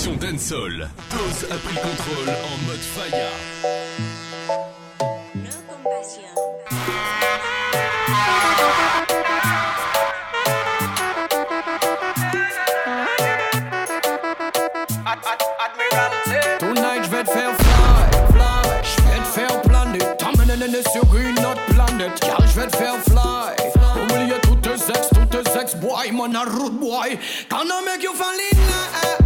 sensation dancehall. Dose a pris contrôle en mode fire. Tonight je vais te faire fly, fly, je vais te faire planer, t'emmener sur une autre planète, car je vais te faire fly, Oublie tous tes ex, tous tes ex, boy, mon route boy, gonna make you fall in love.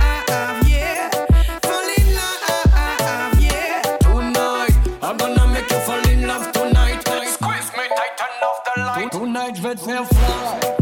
fell fly.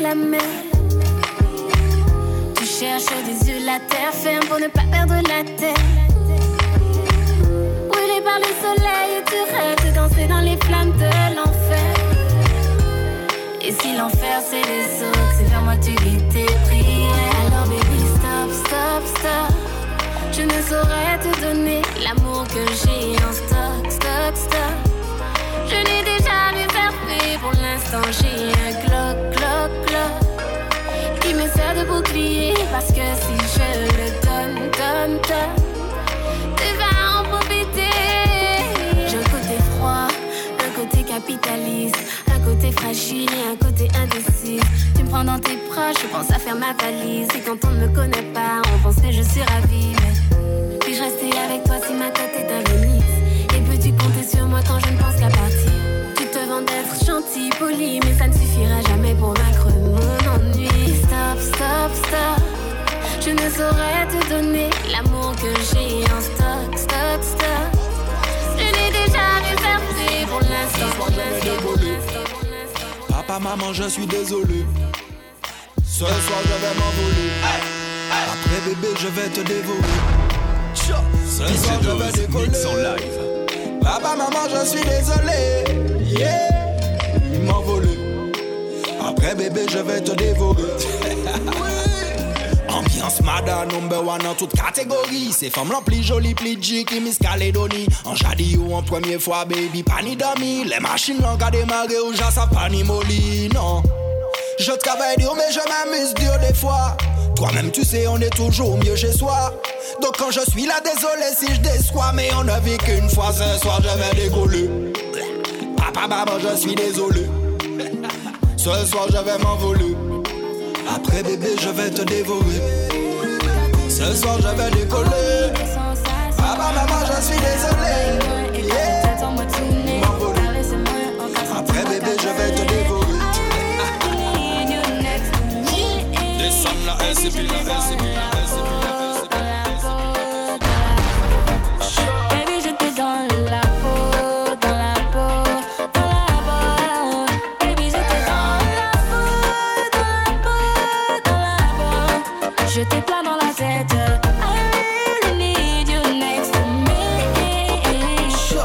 la mer. Tu cherches des yeux la terre ferme pour ne pas perdre la tête. Brûlé par le soleil, tu rêves danser dans les flammes de l'enfer. Et si l'enfer c'est les autres, c'est vers moi tu vis tes prières. Alors baby, stop, stop, stop. Je ne saurais te donner l'amour que j'ai en stock, stock, stop Je n'ai pour l'instant j'ai un cloc, cloc, cloc Qui me sert de bouclier parce que si je le donne, donne, donne Tu vas en profiter J'ai un côté froid, un côté capitaliste Un côté fragile et un côté indécis Tu me prends dans tes bras, je pense à faire ma valise Et quand on ne me connaît pas, on pense que je suis ravie Puis-je rester avec toi si ma tête est allumée Si poli, mais ça ne suffira jamais pour vaincre mon ennui. Stop, stop, stop. Je ne saurais te donner l'amour que j'ai en stock, stock, stop Je l'ai déjà réservé pour l'instant, pour l'instant, Papa, maman, je suis désolé. Ce soir, je vais m'envoler. Après bébé, je vais te dévorer. Ce soir, je vais live Papa, maman, je suis désolé. Yeah bébé, je vais te dévorer. Ambiance madame, number one en toute catégorie. Ces femmes l'en plus jolie, plus qui Miss Calédonie. En jadis ou en première fois, baby, pas ni d'amis. Les machines l'ont gardé démarrer ou j'en pas ni molly, non. Je travaille dur, mais je m'amuse dur des fois. Toi-même, tu sais, on est toujours mieux chez soi. Donc quand je suis là, désolé si je déçois, mais on ne vit qu'une fois. Ce soir, je vais décoller. Papa, maman, je suis désolé. Ce soir j'avais vais m'envoler, Après bébé je vais te dévorer. Ce soir je vais décoller. Papa maman je suis désolé. M'envoler. Après bébé je vais te dévorer. Descends je t'ai plein dans la tête. I really need you next to me. Sure.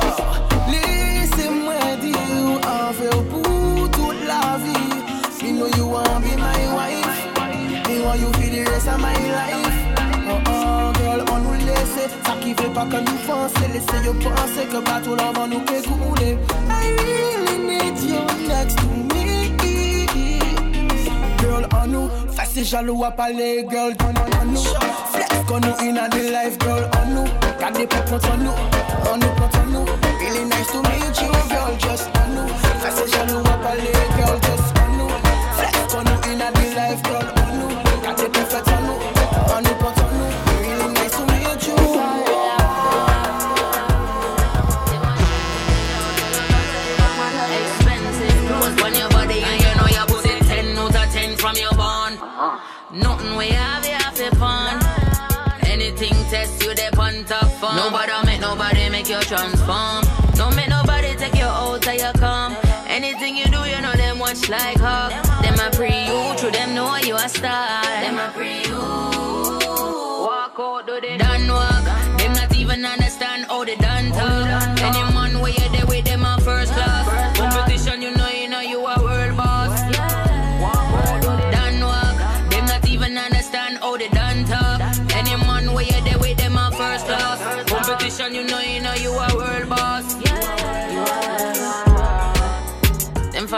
Laissez-moi dire On en pour toute la vie. You know you wanna be my wife. You want you feel the rest of my life. Oh oh, girl, on nous laisse. Ça qui fait pas que nous pensons Laissez-vous penser que bateau l'avant nous fait couler. I really need you next to me. si jaloux à parler, girl, on nous. Flex qu'on nous in a the life, girl, on nous. Got des potes contre nous, on nous contre nous. Really nice to meet you, girl, just on nous. Fais si jaloux à parler, girl, just on nous. Flex qu'on nous in a the life, girl, transform. Don't make nobody take you out till you come. Anything you do, you know them watch like hawk. Them a pre you, true them know you a star. Them a pre you. Walk out, do they done walk. Them not even understand how they done talk. Any man where you there with them a first class. Competition, you know, you know you a world boss. Walk, do Done walk. Them not even understand how they done talk. Any man where you there with them a first class. Competition, you know, you know.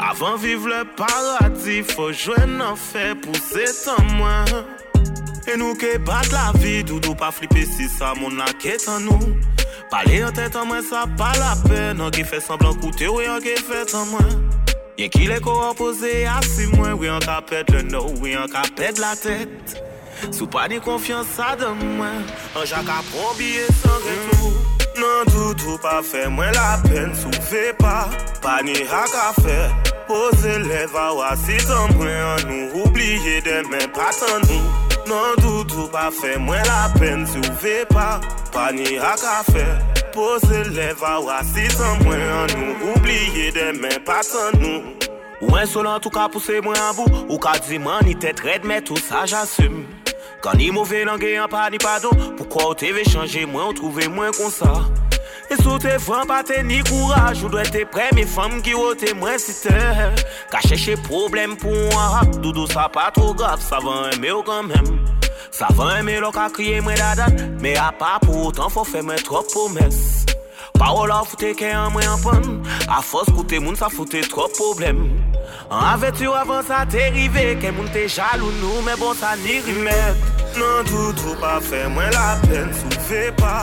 Avan vive le paradis, fò jwen nan fè pou sè tan mwen E nou ke bat la vi, doudou pa flipe si sa moun lakè tan nou Pale yon tè tan mwen sa pa la pè, nan ki fè san blan koute ou yon ke fè tan mwen Yen ki le koran pose yasi mwen, ou yon ka pèd le nou, ou yon ka pèd la tèt Sou pa ni konfyan sa de mwen, an jan ka pon biye san rètou Nan doudou pa fè mwen la pè, sou fè pa, pa ni ha ka fè Po se lev awa si san mwen an nou oubliye demen pa san nou Nan doudou pa fe mwen la pen si ou ve pa, pa ni a ka fe Po se lev awa si san mwen an nou oubliye demen pa san nou Ou en solan tou ka pousse mwen an bou, ou ka dzi man ni tet red met ou sa jasem Kan ni mou ve nan gen yon pa ni pa do, poukwa ou te ve chanje mwen ou trouve mwen konsa E sou te fran pa te ni kouraj Ou dwen te pre mi fam ki wote mwen si se Ka cheche problem pou an hap Doudou sa pa tro gap Sa van eme yo kanmem Sa van eme lo ka kriye mwen dadan Me a pa pou otan fo fe mwen tro pomes Pa wola foute ke an mwen apan A fos koute moun sa foute tro problem An avet yo avan sa te rive Ke moun te jaloun nou Men bon sa ni rime Nan doudou pa fe mwen la pen Sou ve pa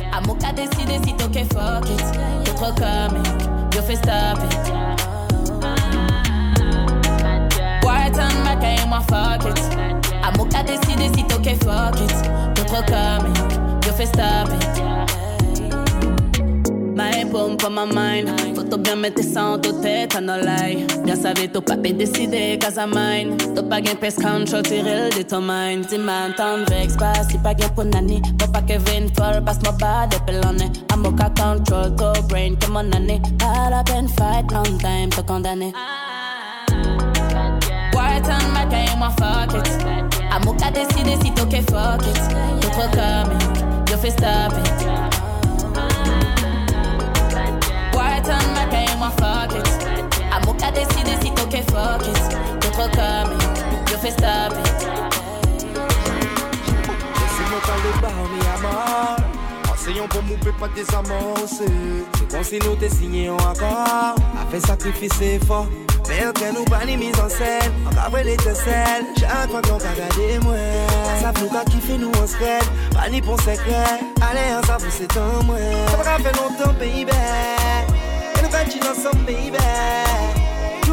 I'm okay, decide si toque fuck it. You're welcome, you feel stop it. Why and black, I am a fuck it. I'm okay, decide si fuck it. You're welcome, you feel stop it. My pomme pas ma mind. Faut bien mettre ça en tête, à no lie. Bien savez, t'as pas décidé, casa mine. T'as pas gain pes control, le de ton mind. Si man, vex pas, si pas gain pour nani. Pas pas que vin fall, passe moi pas de pelonne. Amoka control, to brain, que mon nani. Pas la peine fight, long time, te condamné. White and my game, moi fuck it. Amoka ka décidé si t'as que fuck it. T'es trop comique, yo fais stop it. T'as décidé si fort Qu'est-ce it. T'es trop comme you fais stop it. Laissez-moi parler par à mort. Enseignons pour mouper pas amours C'est comme si nous t'es signé en accord. A fait sacrifice et fort. Mais aucun nous pas ni mise en scène. Encore l'étincelle. Chaque fois qu'on va regardé, moi. Ça nous qu'à kiffer nous en secret. Pas ni pour secret. Allez, on s'avoue, c'est un moins. Ça va faire longtemps, baby. Et nous continuons ensemble, baby.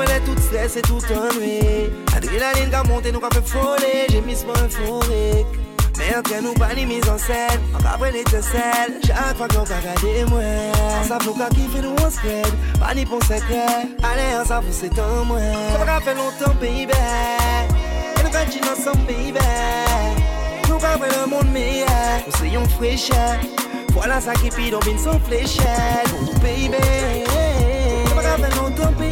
Elle est toute stressée, toute ennuye. Adrien, la ligne qui a nous n'avons pas fait foler. J'ai mis ce point de forêt. Merde, nous pas ni mise en scène. On va avoir une étincelle. J'attends qu'on va regarder moins. Ça ne faut pas kiffer nous en scène. pas ni pour cette Allez, on s'en fout, c'est temps moins. Ça va faire longtemps, baby bas Et nous sommes en Pays-Bas. Nous n'avons pas le monde meilleur. Nous soyons fraîchés. Voilà ça qui pile en ville sans fléchette. baby bas Ça va faire longtemps, baby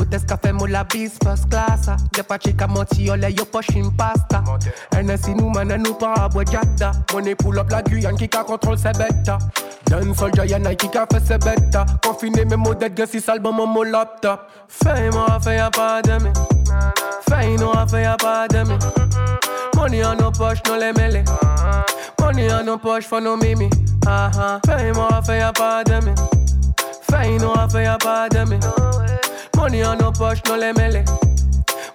Hôtesse café, mo la first class. Ah. Des pas chica, menti, olé, yo pushing pasta. NSI nous mène, nous pas à boire jada. Money pull up la Guyane, qui ka contrôle ses bêtes. Dance soldier, y'en a qui ka fait Confiné, me, mots d'être si sale, bon, mon laptop. Fais moi, fais me. Fais nous, fais me. Money en nos poches, non les mêlés. Money en nos poches, faut nos mimi. Ah ah, fais me. Fais nous, fais me. Money en nos poches, non les mêlés.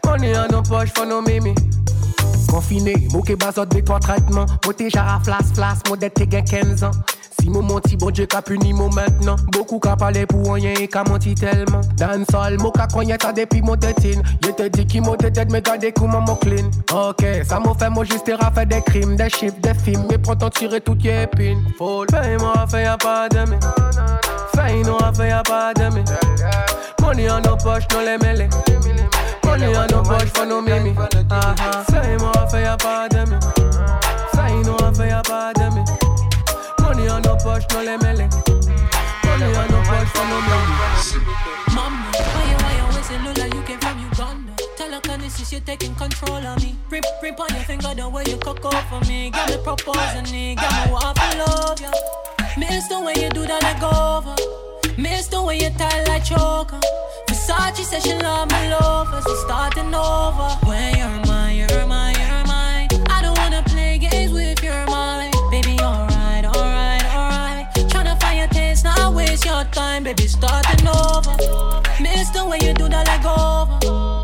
Money en nos poches, faut nos mimi. Confiné, mou bas bazot de trois traitement. Mou te jara flas flas, mon det te 15 ans. Si mon petit bon Dieu ka puni mon maintenant. Beaucoup ka parlé pour rien et ka menti tellement. le sol, mou ka konye ta depuis mon tétine. Je te dis qui mou mais tête, mais gardez comment mon clean. Ok, ça m'a fait moi juste ra fait des crimes, des chiffres, des films. Mais prends ton tirer toutes les épines. Faut le payer, mou fait y'a pas de mais. Fine, no have a of me. Money on no push, no lemele. Money on no push for no mimi. Uh-huh. Fine, no have a pardon me. Fine, no have a of me. Money on no push, no lemele. Money on no push for no mimi. Mama, why you, why you always say look you came from Uganda? Tell her can this you taking control of me. Rip, rip on your finger the way you cock off for me. Give me proposal, got me what I love, yeah. Miss the way you do that like over. Miss the way you tie like choker. Versace says she love my lover. It's starting over. When you're mine, you're mine, you're mine. I don't wanna play games with your mind. Baby, alright, alright, alright. Tryna find your taste, not waste your time. Baby, starting over. Miss the way you do that like over.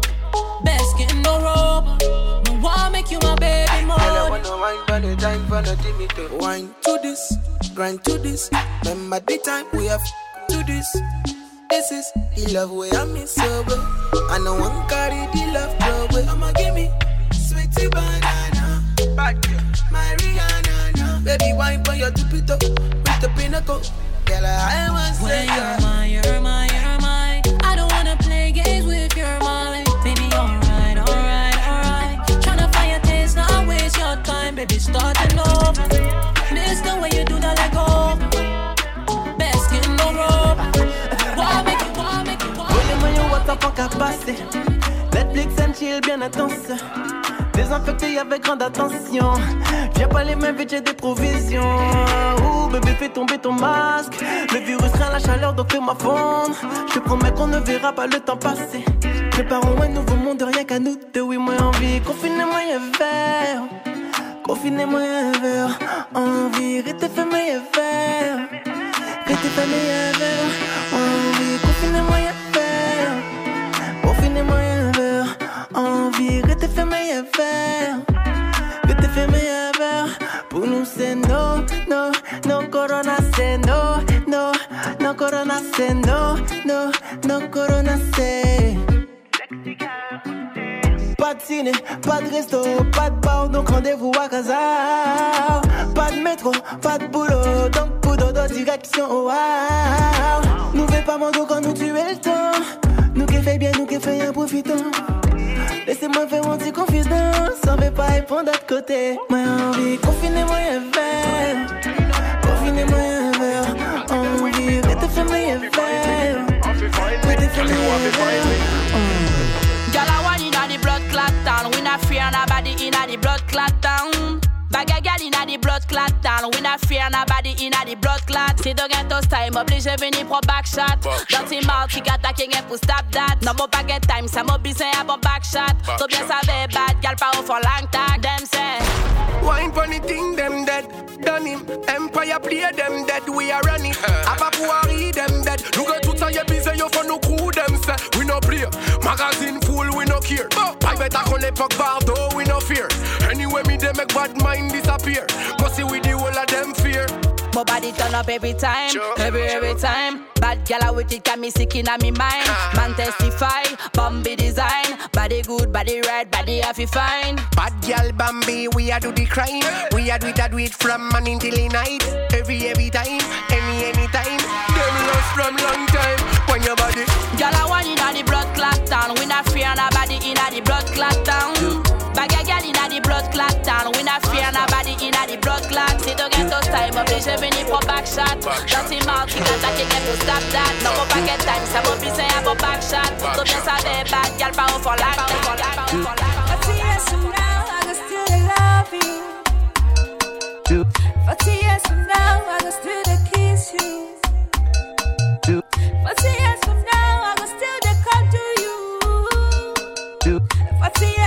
Best getting no rubber. No, why make you my baby more? I wanna wine but the time for the Wine to this grind to this. Remember the time we have to this. This is the love way I in sober. I know one carry the love trouble. I'ma give me sweetie banana. Bad to Mariana. Baby, wine for your tupito. With the pinnacle. Girl, I want to say you're mine, you're mine, you're mine. I don't wanna play games with your mind. Baby, alright, alright, alright. Tryna find a taste, not waste your time. Baby, starting over. the way you do that like Best in the make you, make what the fuck a passé. Netflix and chill, bien intense. Désinfecté avec grande attention. Viens pas les mêmes vite, j'ai des provisions. Ouh, bébé, fais tomber ton masque. Le virus craint la chaleur, donc fais-moi fondre. Je promets qu'on ne verra pas le temps passer. Préparons un nouveau monde, rien qu'à nous deux. Oui, moi envie, confinez-moi et verre. Confiné meilleur, envie, te fait meilleur faire. fait meilleur envie, moyen fait meilleur faire. te fait meilleur Pour nous c'est non, non, non, corona c'est non, non, non, corona c'est non. Pas de ciné, pas de resto, pas de bar, donc rendez-vous à Casa. Pas de métro, pas de boulot, donc pour dodo direction au wow. Nous fais pas mando quand nous tuer le temps. Nous qui fait bien, nous qui fait un profitant. Laissez-moi faire mon petit confident, ça veut pas répondre à côté. Moi envie, confinez-moi un verre. Confinez-moi un verre. Envie, mettez fermé un verre. Mettez fermé un verre. fear nobody in the blood clot town. Bag a gal inna the blood clot town. We not fear nobody inna the blood clot. Si do gen toast time, oblige veni pro back shot. Dans im mouth, kick attack and pou stop that. No mo bag time, some mo business a bon back shot. So bien save bad, gal pa ou for long tag. Dem say. Wine funny thing, them dead. Done him. Empire play them dead. We are running. Have a pouari them dead. Look at tout sa ye bise yo for no crew them say. We no play. Magazine care. I better collect Pogba, though we no fear. Anyway, me they make bad mind disappear. Cause see we the whole of them fear. My body turn up every time, sure. every every time. Bad gal with it got me sick in me mind. Man testify, Bambi design. Body good, body right, body happy fine. Bad gal Bambi, we are do the crime. We are do it, I do it from morning till night. Every every time, any any time. Them from long time. When your body, gal I want you on the clot town. We not fear nobody in the blood clot town. Bag a girl in the blood clot town. We not fear nobody in the blood clot. Si to get those time, obligé venir pour back shot. Dans tes mouth, qui t'attaque, get to stop that. No mon paquet time, ça mon I y'a mon back shot. Tout bien ça, des bad gal, pas au fond là. years from now, I can still love you. 40 years from now, I can still kiss you.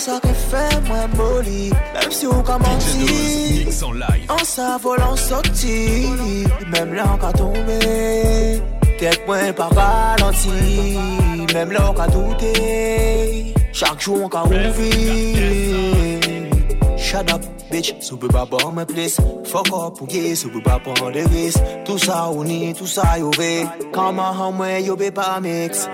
ça que fait moi boli Même si on commence en live En s'avolant sorti Même là on va tomber Tête moins pas ralenti Même là on va douter Chaque jour on va ouvrir Shut up bitch Sou peut pas bon me place Fuck up ou gay Sou peut pas prendre de risque Tout ça on y tout ça y comme Comment on moi y'obé pas mix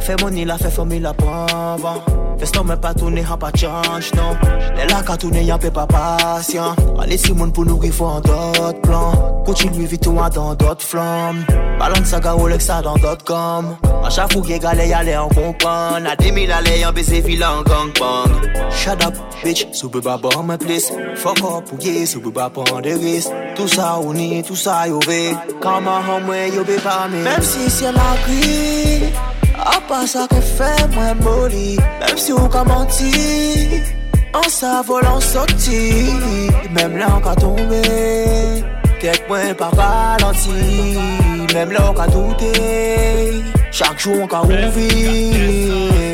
Fais mon île la fais là la pomme Fes nan men patounen yon pa chanj nan Lè la katounen yon pe pa pasyan An lè si moun pou nou rifan dot plan Koutin li vitou an dan dot flan Balan sa ga ou lèk sa dan dot kam An chafou gè gale yon alè yon kompan Nan demil alè yon bezè filan gangbang Shadap, bitch, soube ba ba mè ples Fokop ou gè, soube ba pa an deris Tousa ou ni, tousa yo ve Kama hamwe, yo be pa me Femsi si la kri A pas ça que fait moi moli, Même si on menti En s'avolant sorti Même là on a tombé quelques moins pas ralenti Même là on a douté Chaque jour on a oublié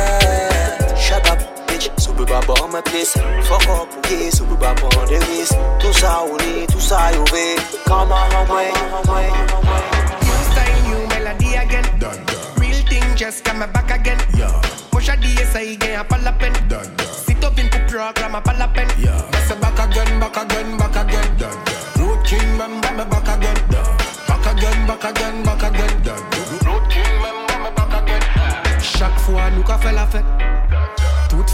peut pas bon matrice. Fuck up, yes, on peut pas prendre des risques. Tout ça on est, tout ça yo ve. Come on, way, way. Style new melody again. Dun, dun. Real thing just come back again. Yeah. Push a DSI again, a pas la peine. Dun, dun. Sit up in pour programme, a pas la peine. Yeah. That's a back again, back again, back again. Dun, dun. Road king, man, man, back again. Dun. Back again, back again, back again. Dun, dun. Road king, man, man, back again. Chaque fois, nous qu'a fait la fête.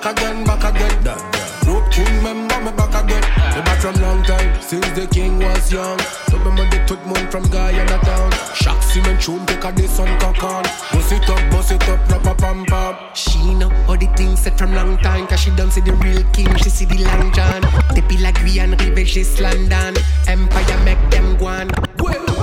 back again, back again. That, that. king, me back again. Me back from long time, since the king was young. So remember the took moon from Guyana town. Shock cement tune, take a day sun cock on. Bust it up, bust it up, rap a pam pam. She know all the things said from long time. Cause she done see the real king, she see the long john. like la Guyane, rive, she's London. Empire make them go on. Well.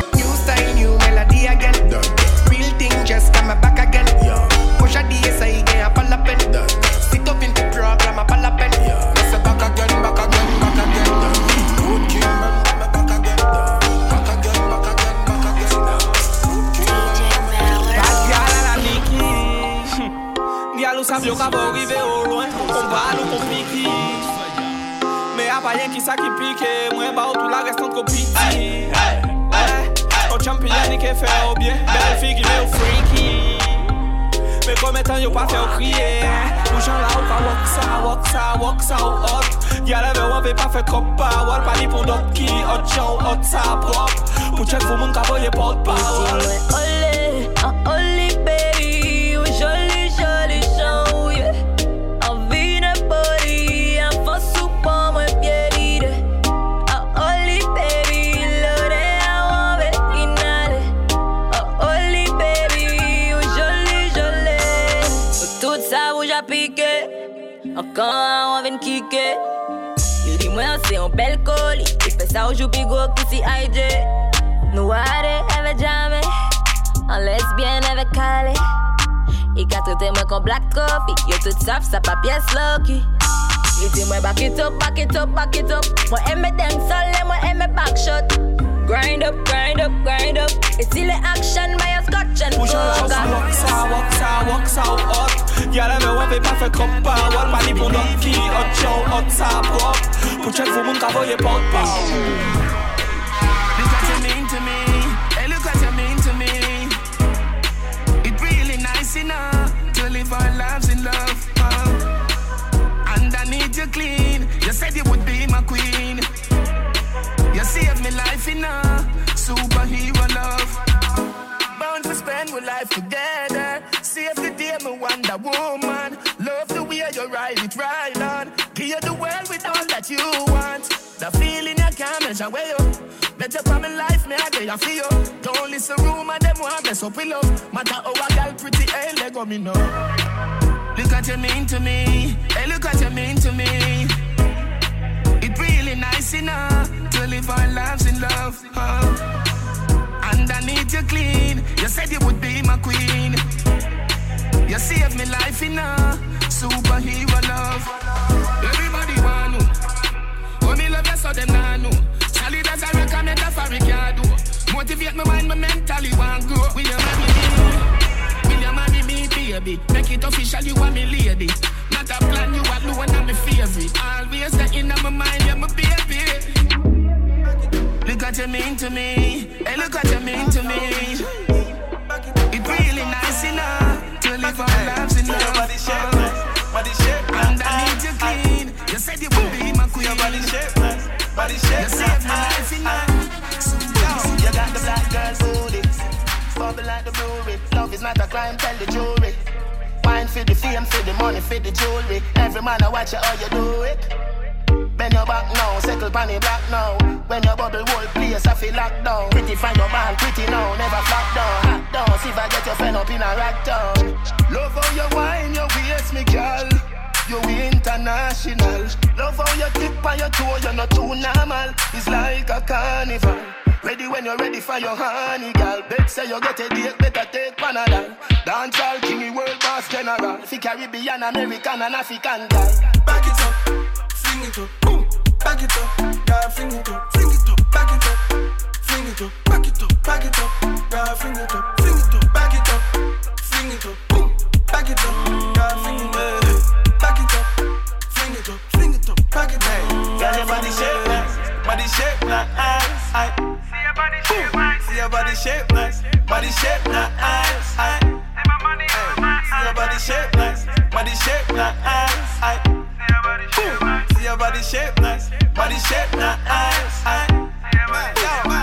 Mwen sa ki pike, mwen ba ou tou la gestant ko piti O chan piye ni ke fe obye, mwen fi gime ou freki Mwen kometan yo pa fe okhie Mwen chan la ou pa wak sa, wak sa, wak sa ou ot Yare ve wap ve pa fe kopa, wap pa li pou dot ki O chan wak sa wap, mwen chan pou moun ka boye pot pa wap Ankan an ven kike Yo di mwen se yon bel koli Yo fè sa ou jou pigo kousi aje Nou wade eve jame An lesbyen eve kale I ka trete moi comme black coffee Yo tout saf sa pa pyes loki Yo di mwen back it up, back it up, back it up Mwen eme deng sole, mwen eme back shot Grind up, grind up, grind up it's silly action by a scotch and Push on la walk ça, walk ça, walk ça hot Y'all meu avè pa fè kompa Wal pa ni pou don ki hot show hot sa pop Pou chèk fou moun ka voye The feeling you can't measure where you. Better from in life, me I get your feel Don't listen rumor, them want mess up with love. Matter how a girl pretty, hey, let go me know. Look at you mean to me, hey, look at you mean to me. It really nice enough to live our lives in love. And I need you clean, you said you would be my queen. You saved me life enough, superhero love so them nah know. Charlie does a rock, I make a fairy can do. Motivate my mind, my mentally want go. Will you marry me? Will you marry me, baby? Make it official, you are me lady. Not a plan, you are the one of my favorite. Always the in my mind, you're my baby. Look what you mean to me. Hey, look what you mean to me. It really nice enough to live our lives in love. Body shape, body shape, and I need you clean. You said you would be my queen. Your body shape. Body shake, save my life in You got the black girl booty. Bubble like the blue. Love is not a crime, tell the jury. Wine for the fame, for the money, for the jewelry. Every man I watch you, how you do it. Bend your back now, circle pan the block now. When your bubble whole place, I feel locked down. Pretty find your man, pretty now, never flop down. Hot down, see if I get your friend up in a rack down. your tip on your toe, you're not too normal. It's like a carnival. Ready when you're ready for your honey, girl. Bet say you get a date, better take Panadol. Dance all kingy, world boss general. See Caribbean, American, and African guy. Back it up, sing it up, boom. Back it up, girl, sing it up, sing it up, back it up, sing it up, back it up, back it up, girl, sing it up, sing it up, back it up, sing it up, boom. Back it up, girl, sing it up it up, sling it up, back it down. Got your body shape nice, body shape nice, I see your body shape nice, see your body shape nice, body shaped like ice. I see your body shape nice, body shape nice, I see your body shape nice, body shaped like ice. I see your body shape nice, body shaped like ice.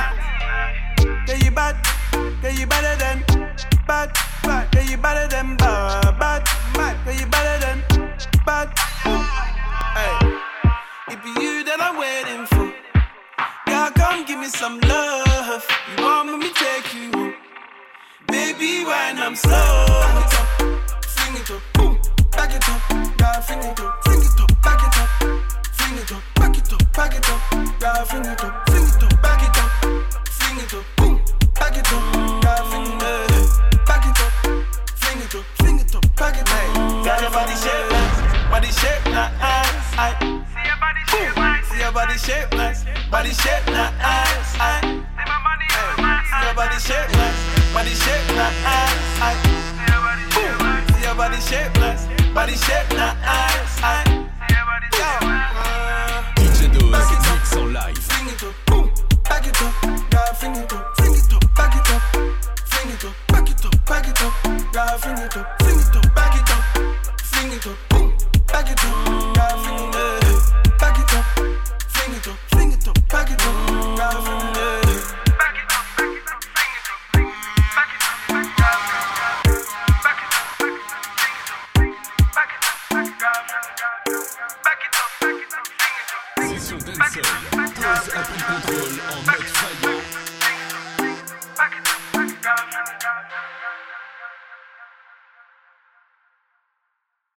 I'm slow. Back it up, swing it up, boom. Back it up, girl, swing it up, swing it up, back it up, swing it up, back it up, back it up, girl, swing it up, swing it up, back it up, swing it up, boom. Back it up, girl, swing it up, back it up, swing it up, swing it up, back it up. Got your body shape, body shape, nah, I. See your body shape, like. body shape, like. Body shape, nah, I. See my body shape, like body shape, nah, I, See your body shape, nah, body shape, nah, I, I. DJ Doze, mix en live. Fling it up, boom, back it up, yeah, fling it up, fling it up, back it up, fling it up, back it up, back it up, yeah, fling it up, fling it up, back it up, fling it up, boom, back it up, yeah, fling fling it up, fling it up, back it up, yeah, fling it up. Full on mix.